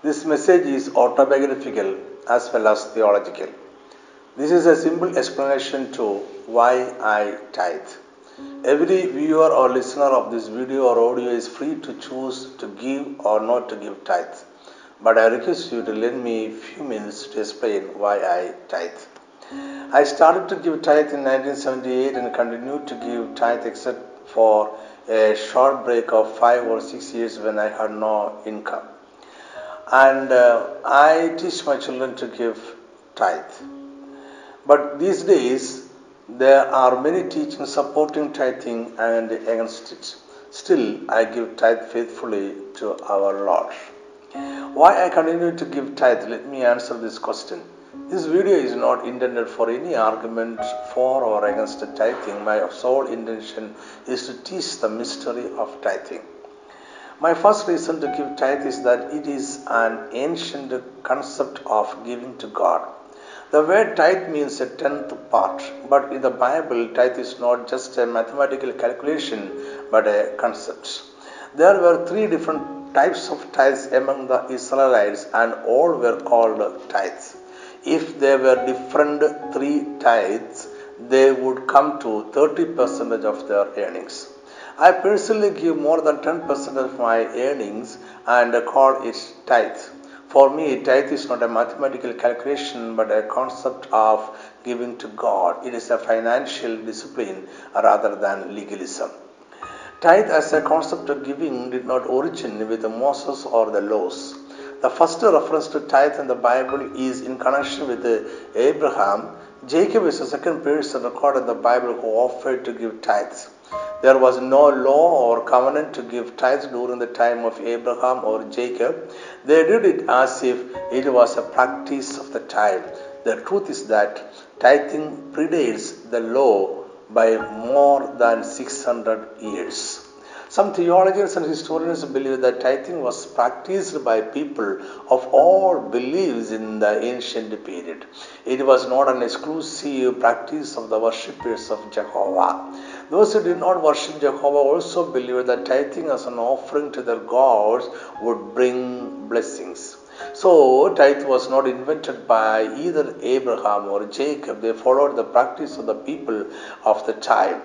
This message is autobiographical as well as theological. This is a simple explanation to why I tithe. Every viewer or listener of this video or audio is free to choose to give or not to give tithe. But I request you to lend me a few minutes to explain why I tithe. I started to give tithe in 1978 and continued to give tithe except for a short break of five or six years when I had no income. And uh, I teach my children to give tithe. But these days, there are many teachings supporting tithing and against it. Still, I give tithe faithfully to our Lord. Why I continue to give tithe? Let me answer this question. This video is not intended for any argument for or against tithing. My sole intention is to teach the mystery of tithing. My first reason to give tithe is that it is an ancient concept of giving to God. The word tithe means a tenth part, but in the Bible, tithe is not just a mathematical calculation but a concept. There were three different types of tithes among the Israelites, and all were called tithes. If there were different three tithes, they would come to 30 percent of their earnings. I personally give more than 10% of my earnings and call it tithe. For me, tithe is not a mathematical calculation but a concept of giving to God. It is a financial discipline rather than legalism. Tithe as a concept of giving did not originate with the Moses or the laws. The first reference to tithe in the Bible is in connection with Abraham. Jacob is the second person recorded in the Bible who offered to give tithes. There was no law or covenant to give tithes during the time of Abraham or Jacob. They did it as if it was a practice of the time. The truth is that tithing predates the law by more than 600 years. Some theologians and historians believe that tithing was practiced by people of all beliefs in the ancient period. It was not an exclusive practice of the worshippers of Jehovah. Those who did not worship Jehovah also believed that tithing as an offering to their gods would bring blessings. So, tithe was not invented by either Abraham or Jacob. They followed the practice of the people of the time.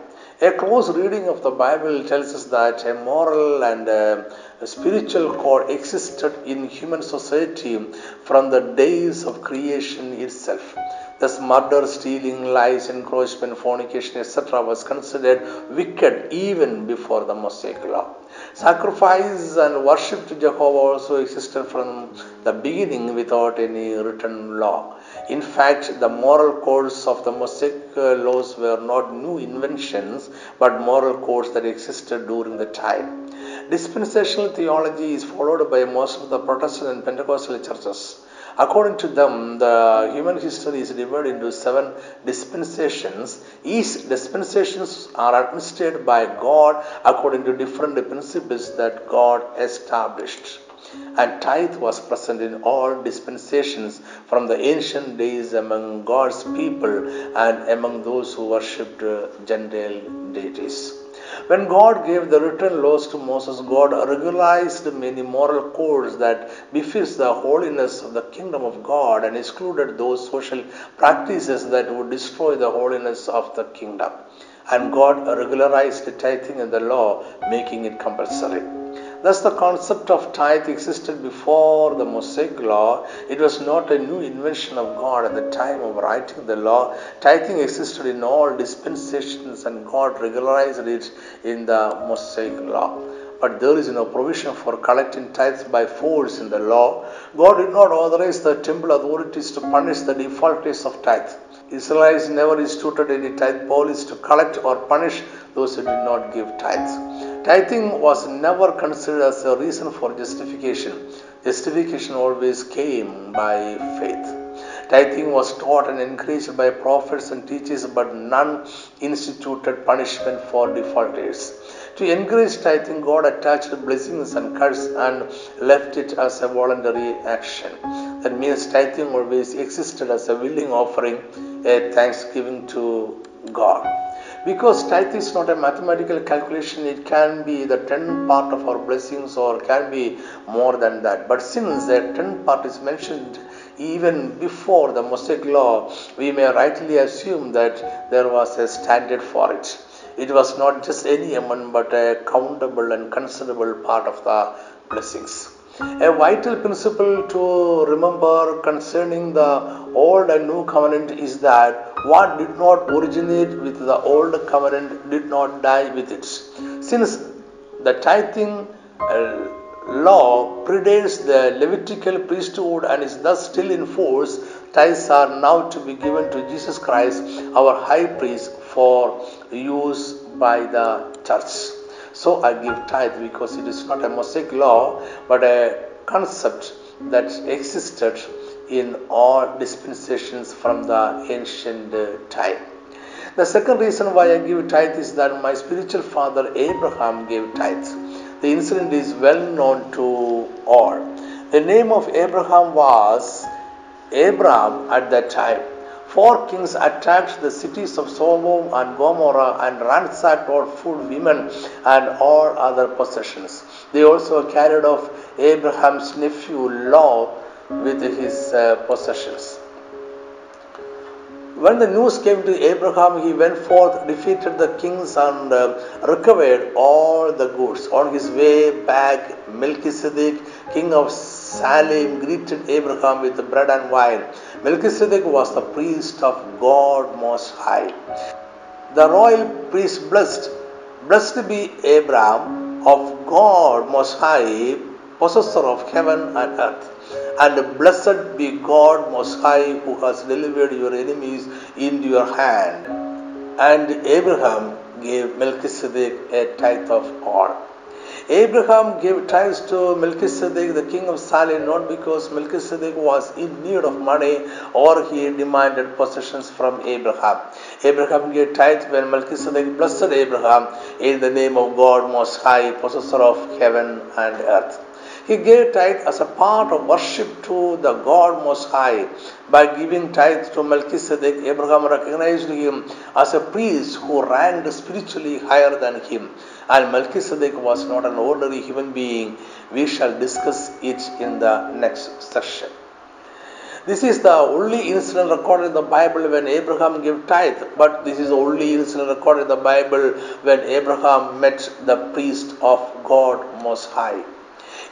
A close reading of the Bible tells us that a moral and a spiritual code existed in human society from the days of creation itself. Thus, murder, stealing, lies, encroachment, fornication, etc., was considered wicked even before the Mosaic law. Sacrifice and worship to Jehovah also existed from the beginning without any written law. In fact, the moral codes of the Mosaic laws were not new inventions but moral codes that existed during the time. Dispensational theology is followed by most of the Protestant and Pentecostal churches. According to them, the human history is divided into seven dispensations. Each dispensations are administered by God according to different principles that God established. And tithe was present in all dispensations from the ancient days among God's people and among those who worshipped uh, Gentile deities. When God gave the written laws to Moses, God regularized many moral codes that befits the holiness of the kingdom of God and excluded those social practices that would destroy the holiness of the kingdom. And God regularized tithing in the law, making it compulsory. Thus, the concept of tithe existed before the Mosaic law. It was not a new invention of God at the time of writing the law. Tithing existed in all dispensations, and God regularized it in the Mosaic law. But there is no provision for collecting tithes by force in the law. God did not authorize the temple authorities to punish the defaulters of tithe. Israelites never instituted any tithe policy to collect or punish those who did not give tithes. Tithing was never considered as a reason for justification. Justification always came by faith. Tithing was taught and encouraged by prophets and teachers, but none instituted punishment for defaulters. To encourage tithing, God attached blessings and curse and left it as a voluntary action. That means tithing always existed as a willing offering, a thanksgiving to God. Because tithe is not a mathematical calculation, it can be the 10 part of our blessings or can be more than that. But since the 10 part is mentioned even before the Mosaic law, we may rightly assume that there was a standard for it. It was not just any amount but a countable and considerable part of the blessings. A vital principle to remember concerning the Old and New Covenant is that what did not originate with the Old Covenant did not die with it. Since the tithing uh, law predates the Levitical priesthood and is thus still in force, tithes are now to be given to Jesus Christ, our high priest, for use by the church. So I give tithe because it is not a Mosaic law but a concept that existed in all dispensations from the ancient time. The second reason why I give tithe is that my spiritual father Abraham gave tithe. The incident is well known to all. The name of Abraham was Abram at that time. Four kings attacked the cities of Sodom and Gomorrah and ransacked all food, women, and all other possessions. They also carried off Abraham's nephew Lot with his uh, possessions. When the news came to Abraham, he went forth, defeated the kings, and uh, recovered all the goods. On his way back, Melchizedek, king of Salem, greeted Abraham with bread and wine. Melchizedek was the priest of God Most High. The royal priest blessed, Blessed be Abraham of God Most High, possessor of heaven and earth. And blessed be God Most High, who has delivered your enemies into your hand. And Abraham gave Melchizedek a tithe of all. Abraham gave tithes to Melchizedek, the king of Salem, not because Melchizedek was in need of money or he demanded possessions from Abraham. Abraham gave tithe when Melchizedek blessed Abraham in the name of God Most High, possessor of heaven and earth. He gave tithe as a part of worship to the God Most High. By giving tithe to Melchizedek, Abraham recognized him as a priest who ranked spiritually higher than him. And Melchizedek was not an ordinary human being. We shall discuss it in the next session. This is the only incident recorded in the Bible when Abraham gave tithe, but this is the only incident recorded in the Bible when Abraham met the priest of God Most High.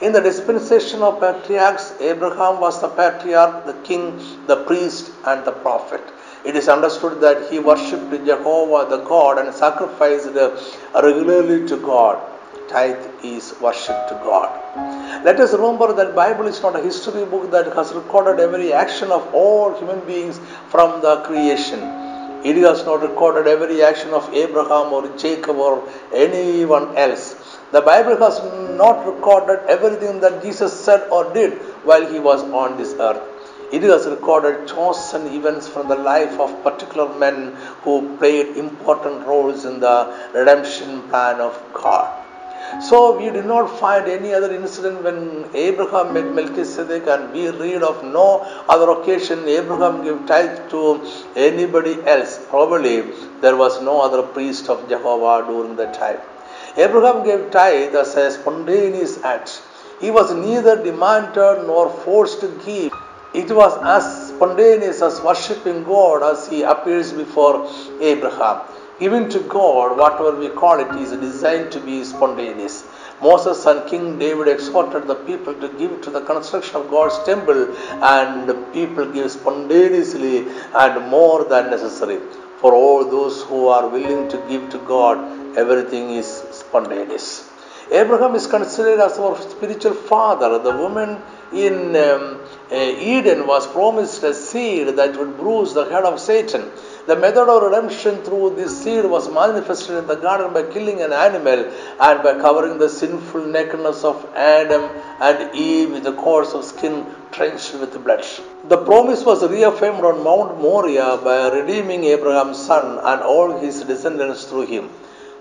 In the dispensation of patriarchs, Abraham was the patriarch, the king, the priest, and the prophet. It is understood that he worshipped Jehovah the God and sacrificed regularly to God. Tithe is worship to God. Let us remember that Bible is not a history book that has recorded every action of all human beings from the creation. It has not recorded every action of Abraham or Jacob or anyone else. The Bible has not recorded everything that Jesus said or did while he was on this earth. It has recorded chosen events from the life of particular men who played important roles in the redemption plan of God. So we do not find any other incident when Abraham met Melchizedek, and we read of no other occasion Abraham gave tithe to anybody else. Probably there was no other priest of Jehovah during that time. Abraham gave tithe as a spontaneous act. He was neither demanded nor forced to give. It was as spontaneous as worshipping God as he appears before Abraham. Giving to God, whatever we call it, is designed to be spontaneous. Moses and King David exhorted the people to give to the construction of God's temple, and the people give spontaneously and more than necessary. For all those who are willing to give to God, everything is spontaneous. Abraham is considered as our spiritual father. The woman in um, Eden was promised a seed that would bruise the head of Satan. The method of redemption through this seed was manifested in the garden by killing an animal and by covering the sinful nakedness of Adam and Eve with a course of skin drenched with blood. The promise was reaffirmed on Mount Moriah by redeeming Abraham's son and all his descendants through him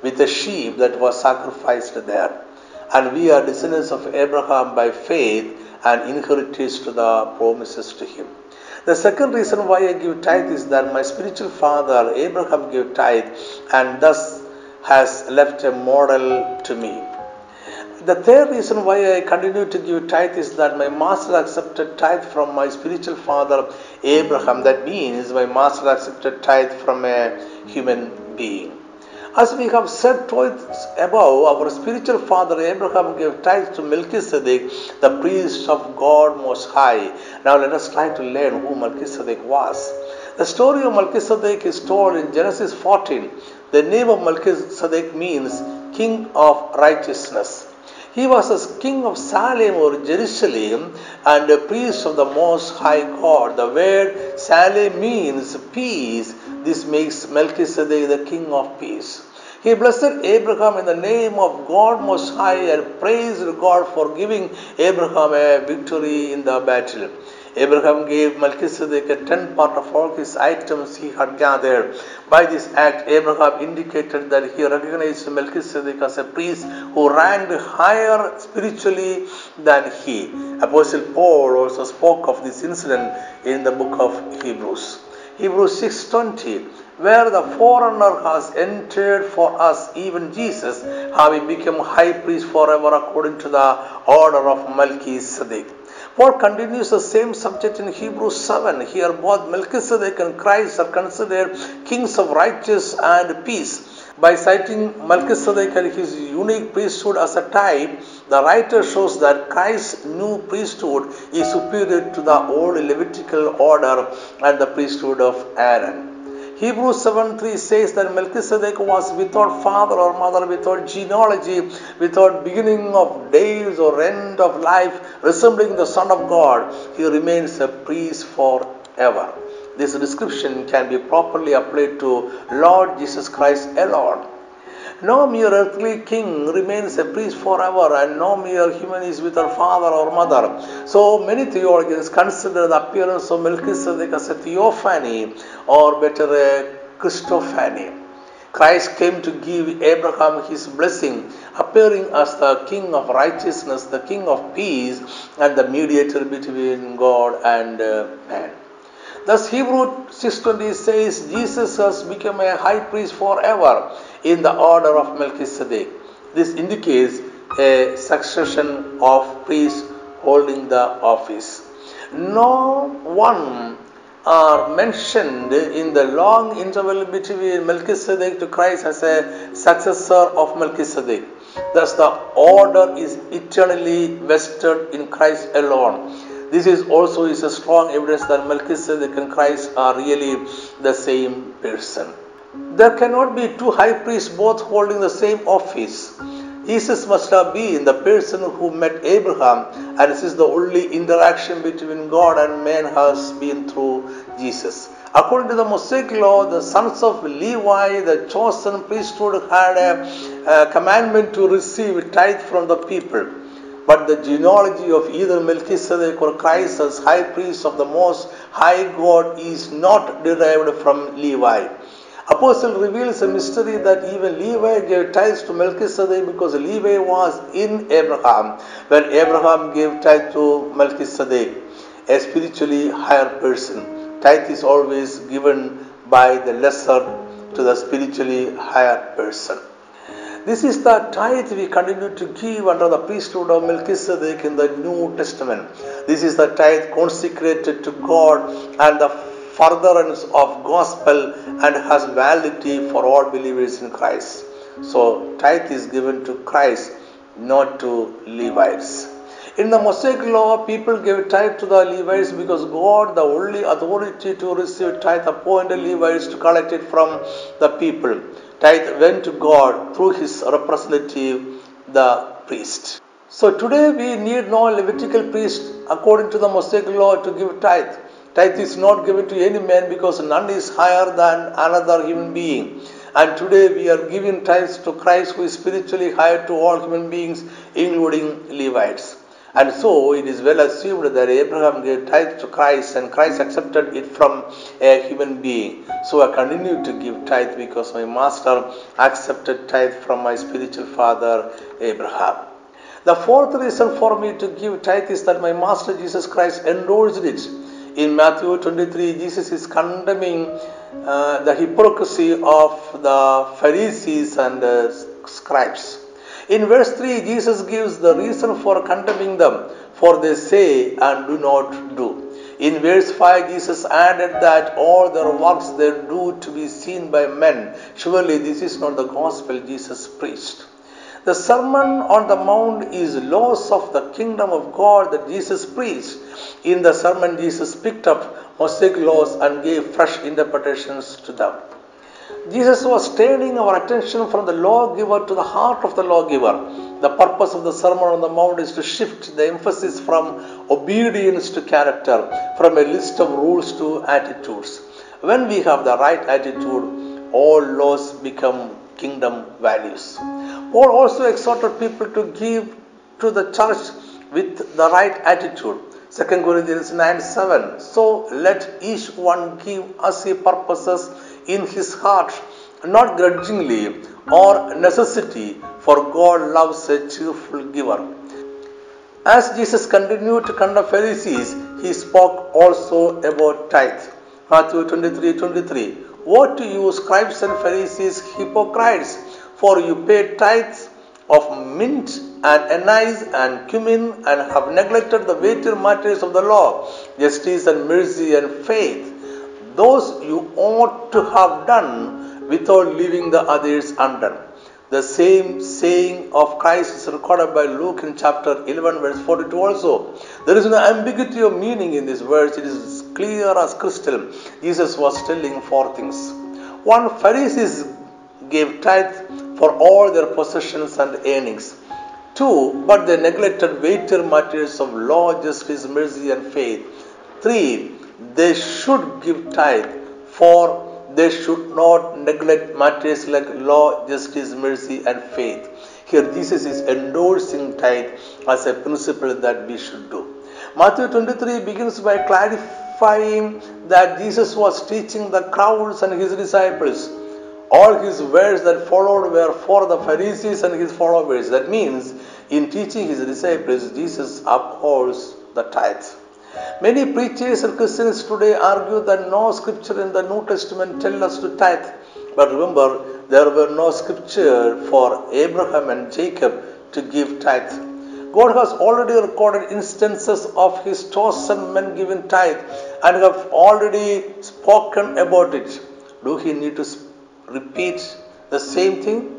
with a sheep that was sacrificed there. And we are descendants of Abraham by faith and inheritors to the promises to him. The second reason why I give tithe is that my spiritual father Abraham gave tithe and thus has left a model to me. The third reason why I continue to give tithe is that my master accepted tithe from my spiritual father Abraham. That means my master accepted tithe from a human being. As we have said twice above, our spiritual father Abraham gave tithe to Melchizedek, the priest of God Most High. Now let us try to learn who Melchizedek was. The story of Melchizedek is told in Genesis 14. The name of Melchizedek means King of Righteousness. He was a king of Salem or Jerusalem and a priest of the Most High God. The word Salem means peace. This makes Melchizedek the king of peace. He blessed Abraham in the name of God Most High and praised God for giving Abraham a victory in the battle. Abraham gave Melchizedek a tenth part of all his items he had gathered. By this act, Abraham indicated that he recognized Melchizedek as a priest who ranked higher spiritually than he. Apostle Paul also spoke of this incident in the book of Hebrews. Hebrews 6:20 where the forerunner has entered for us, even Jesus, having become high priest forever according to the order of Melchizedek. Paul continues the same subject in Hebrews 7. Here, both Melchizedek and Christ are considered kings of righteousness and peace. By citing Melchizedek and his unique priesthood as a type, the writer shows that Christ's new priesthood is superior to the old Levitical order and the priesthood of Aaron. Hebrews 7:3 says that Melchizedek was without father or mother, without genealogy, without beginning of days or end of life, resembling the Son of God. He remains a priest forever. This description can be properly applied to Lord Jesus Christ alone. No mere earthly king remains a priest forever, and no mere human is without father or mother. So many theologians consider the appearance of Melchizedek as a theophany, or better, a Christophany. Christ came to give Abraham his blessing, appearing as the King of righteousness, the King of peace, and the mediator between God and uh, man. Thus Hebrew 6:20 says Jesus has become a high priest forever in the order of Melchizedek. This indicates a succession of priests holding the office. No one are mentioned in the long interval between Melchizedek to Christ as a successor of Melchizedek. Thus, the order is eternally vested in Christ alone. This is also is a strong evidence that Melchizedek and Christ are really the same person. There cannot be two high priests both holding the same office. Jesus must have been the person who met Abraham, and this is the only interaction between God and man has been through Jesus. According to the Mosaic law, the sons of Levi, the chosen priesthood, had a, a commandment to receive tithe from the people. But the genealogy of either Melchizedek or Christ as high priest of the Most High God is not derived from Levi. Apostle reveals a mystery that even Levi gave tithes to Melchizedek because Levi was in Abraham when Abraham gave tithe to Melchizedek, a spiritually higher person. Tithe is always given by the lesser to the spiritually higher person. This is the tithe we continue to give under the priesthood of Melchizedek in the New Testament. This is the tithe consecrated to God and the furtherance of gospel and has validity for all believers in Christ. So tithe is given to Christ, not to Levites. In the Mosaic law, people gave tithe to the Levites because God, the only authority to receive tithe, appointed Levites to collect it from the people. Tithe went to God through his representative, the priest. So today we need no Levitical priest according to the Mosaic law to give tithe. Tithe is not given to any man because none is higher than another human being. And today we are giving tithes to Christ who is spiritually higher to all human beings, including Levites. And so it is well assumed that Abraham gave tithe to Christ and Christ accepted it from a human being. So I continue to give tithe because my master accepted tithe from my spiritual father Abraham. The fourth reason for me to give tithe is that my master Jesus Christ endorsed it. In Matthew 23, Jesus is condemning uh, the hypocrisy of the Pharisees and uh, scribes. In verse 3, Jesus gives the reason for condemning them, for they say and do not do. In verse 5, Jesus added that all their works they do to be seen by men. Surely this is not the gospel Jesus preached. The Sermon on the Mount is laws of the kingdom of God that Jesus preached. In the sermon, Jesus picked up Mosaic laws and gave fresh interpretations to them. Jesus was turning our attention from the lawgiver to the heart of the lawgiver. The purpose of the Sermon on the Mount is to shift the emphasis from obedience to character, from a list of rules to attitudes. When we have the right attitude, all laws become kingdom values. Paul also exhorted people to give to the church with the right attitude. 2 Corinthians 9 7. So let each one give as he purposes in his heart, not grudgingly or necessity, for God loves a cheerful giver. As Jesus continued to condemn Pharisees, he spoke also about tithe. Matthew 23 23. What to you, scribes and Pharisees, hypocrites! For you pay tithes of mint and anise and cumin and have neglected the weightier matters of the law, justice and mercy and faith. Those you ought to have done without leaving the others undone. The same saying of Christ is recorded by Luke in chapter 11, verse 42 also. There is no ambiguity of meaning in this verse, it is clear as crystal. Jesus was telling four things. One, Pharisees gave tithe for all their possessions and earnings. Two, but they neglected weightier matters of law, justice, mercy, and faith. Three, they should give tithe, for they should not neglect matters like law, justice, mercy, and faith. Here, Jesus is endorsing tithe as a principle that we should do. Matthew 23 begins by clarifying that Jesus was teaching the crowds and his disciples all his words that followed were for the Pharisees and his followers. That means, in teaching his disciples, Jesus upholds the tithe. Many preachers and Christians today argue that no scripture in the New Testament tell us to tithe. But remember, there were no scripture for Abraham and Jacob to give tithe. God has already recorded instances of his chosen men giving tithe and have already spoken about it. Do he need to repeat the same thing?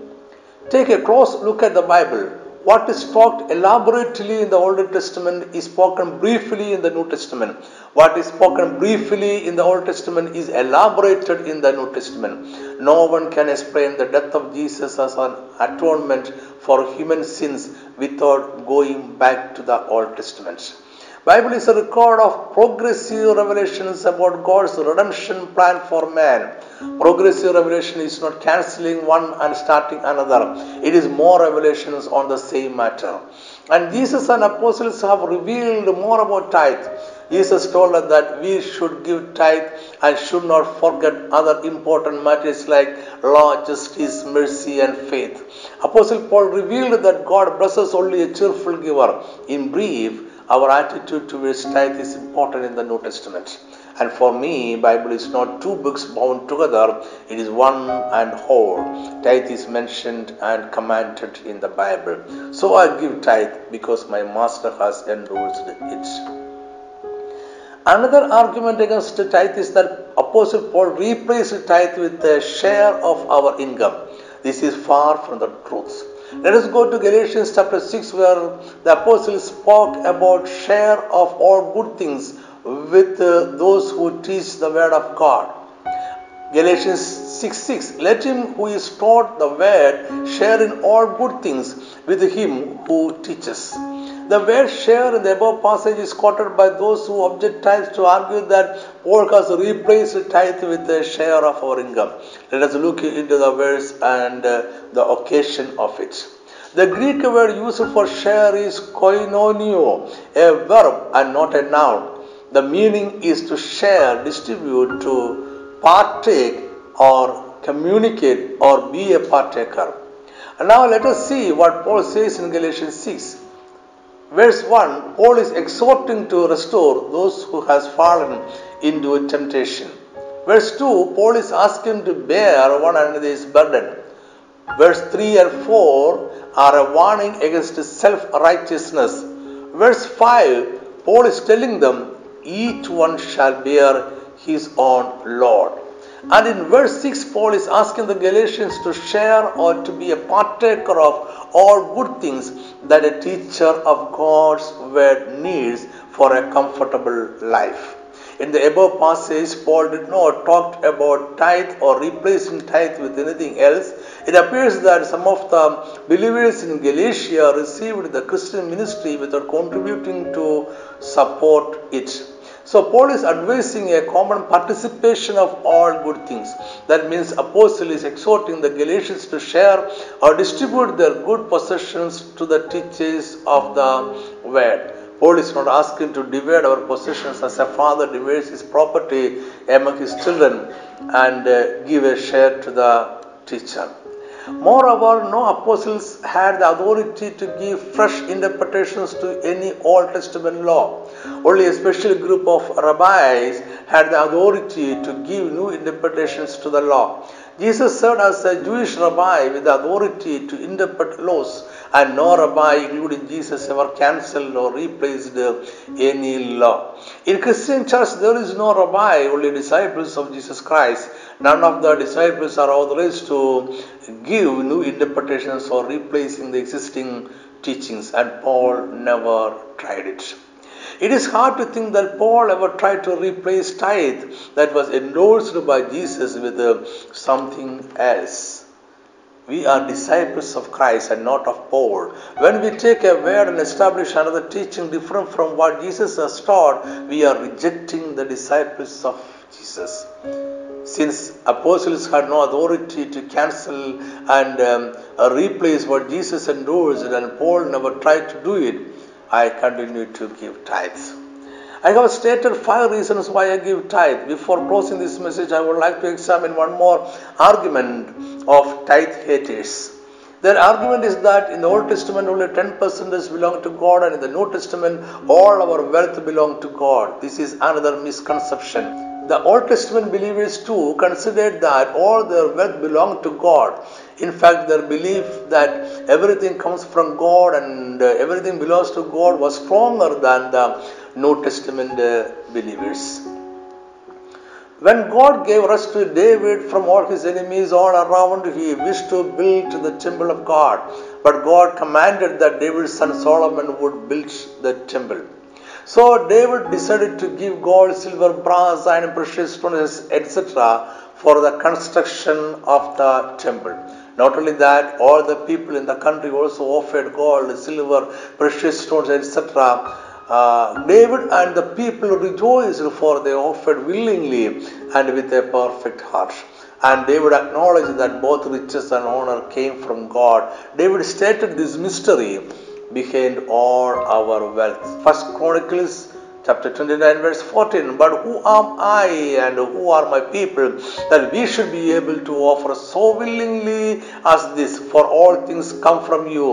Take a close look at the Bible. What is talked elaborately in the Old Testament is spoken briefly in the New Testament. What is spoken briefly in the Old Testament is elaborated in the New Testament. No one can explain the death of Jesus as an atonement for human sins without going back to the Old Testament. Bible is a record of progressive revelations about God's redemption plan for man. Progressive revelation is not cancelling one and starting another. It is more revelations on the same matter. And Jesus and apostles have revealed more about tithe. Jesus told us that we should give tithe and should not forget other important matters like law, justice, mercy, and faith. Apostle Paul revealed that God blesses only a cheerful giver. In brief, our attitude towards tithe is important in the New Testament. And for me, Bible is not two books bound together, it is one and whole. Tithe is mentioned and commanded in the Bible. So I give tithe because my master has endorsed it. Another argument against tithe is that Apostle Paul replaced tithe with a share of our income. This is far from the truth. Let us go to Galatians chapter 6 where the apostle spoke about share of all good things with uh, those who teach the word of God. Galatians 6 6 Let him who is taught the word share in all good things with him who teaches. The word share in the above passage is quoted by those who object tithe to argue that Paul has replaced tithe with a share of our income. Let us look into the verse and uh, the occasion of it. The Greek word used for share is koinonio, a verb and not a noun. The meaning is to share, distribute, to partake, or communicate, or be a partaker. And now let us see what Paul says in Galatians 6. Verse 1 Paul is exhorting to restore those who has fallen into temptation. Verse 2 Paul is asking to bear one another's burden. Verse 3 and 4 are a warning against self righteousness. Verse 5 Paul is telling them, each one shall bear his own load. And in verse 6, Paul is asking the Galatians to share or to be a partaker of all good things that a teacher of God's word needs for a comfortable life. In the above passage, Paul did not talk about tithe or replacing tithe with anything else. It appears that some of the believers in Galatia received the Christian ministry without contributing to support it. So Paul is advising a common participation of all good things. That means apostle is exhorting the Galatians to share or distribute their good possessions to the teachers of the word. Paul is not asking to divide our possessions as a father divides his property among his children and uh, give a share to the teacher. Moreover, no apostles had the authority to give fresh interpretations to any Old Testament law. Only a special group of rabbis had the authority to give new interpretations to the law. Jesus served as a Jewish rabbi with the authority to interpret laws, and no rabbi, including Jesus, ever cancelled or replaced any law. In Christian church, there is no rabbi, only disciples of Jesus Christ. None of the disciples are authorized to give new interpretations or replacing the existing teachings, and Paul never tried it. It is hard to think that Paul ever tried to replace tithe that was endorsed by Jesus with uh, something else. We are disciples of Christ and not of Paul. When we take a word and establish another teaching different from what Jesus has taught, we are rejecting the disciples of Jesus. Since apostles had no authority to cancel and um, replace what Jesus endorsed, and Paul never tried to do it, I continue to give tithes. I have stated five reasons why I give tithe. Before closing this message, I would like to examine one more argument of tithe haters. Their argument is that in the Old Testament only 10% belong to God and in the New Testament all our wealth belongs to God. This is another misconception. The Old Testament believers too considered that all their wealth belonged to God. In fact, their belief that everything comes from God and uh, everything belongs to God was stronger than the New Testament uh, believers. When God gave rest to David from all his enemies all around, he wished to build the temple of God. But God commanded that David's son Solomon would build the temple. So David decided to give gold, silver, brass, and precious stones, etc. for the construction of the temple. Not only that, all the people in the country also offered gold, silver, precious stones, etc. Uh, David and the people rejoiced for they offered willingly and with a perfect heart. And David acknowledged that both riches and honor came from God. David stated this mystery behind all our wealth. First Chronicles chapter 29 verse 14 but who am i and who are my people that we should be able to offer so willingly as this for all things come from you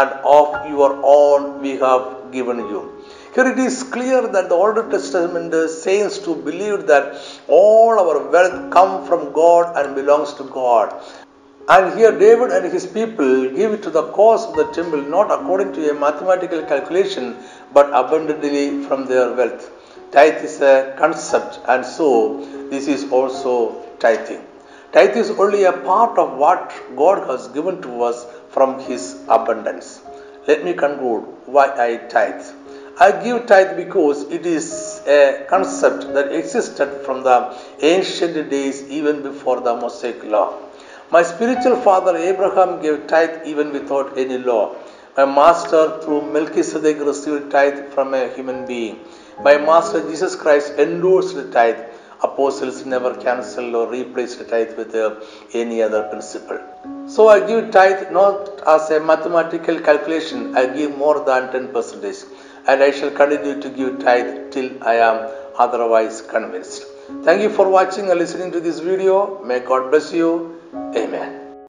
and of your own we have given you here it is clear that the Old Testament saints to believe that all our wealth come from God and belongs to God. And here David and his people give to the cause of the temple not according to a mathematical calculation but abundantly from their wealth. Tithe is a concept and so this is also tithing. Tithe is only a part of what God has given to us from his abundance. Let me conclude why I tithe. I give tithe because it is a concept that existed from the ancient days even before the Mosaic law. My spiritual father Abraham gave tithe even without any law. My master through Melchizedek received tithe from a human being. My master Jesus Christ endorsed the tithe. Apostles never cancelled or replaced the tithe with uh, any other principle. So I give tithe not as a mathematical calculation, I give more than 10 percentage. And I shall continue to give tithe till I am otherwise convinced. Thank you for watching and listening to this video. May God bless you. Amen.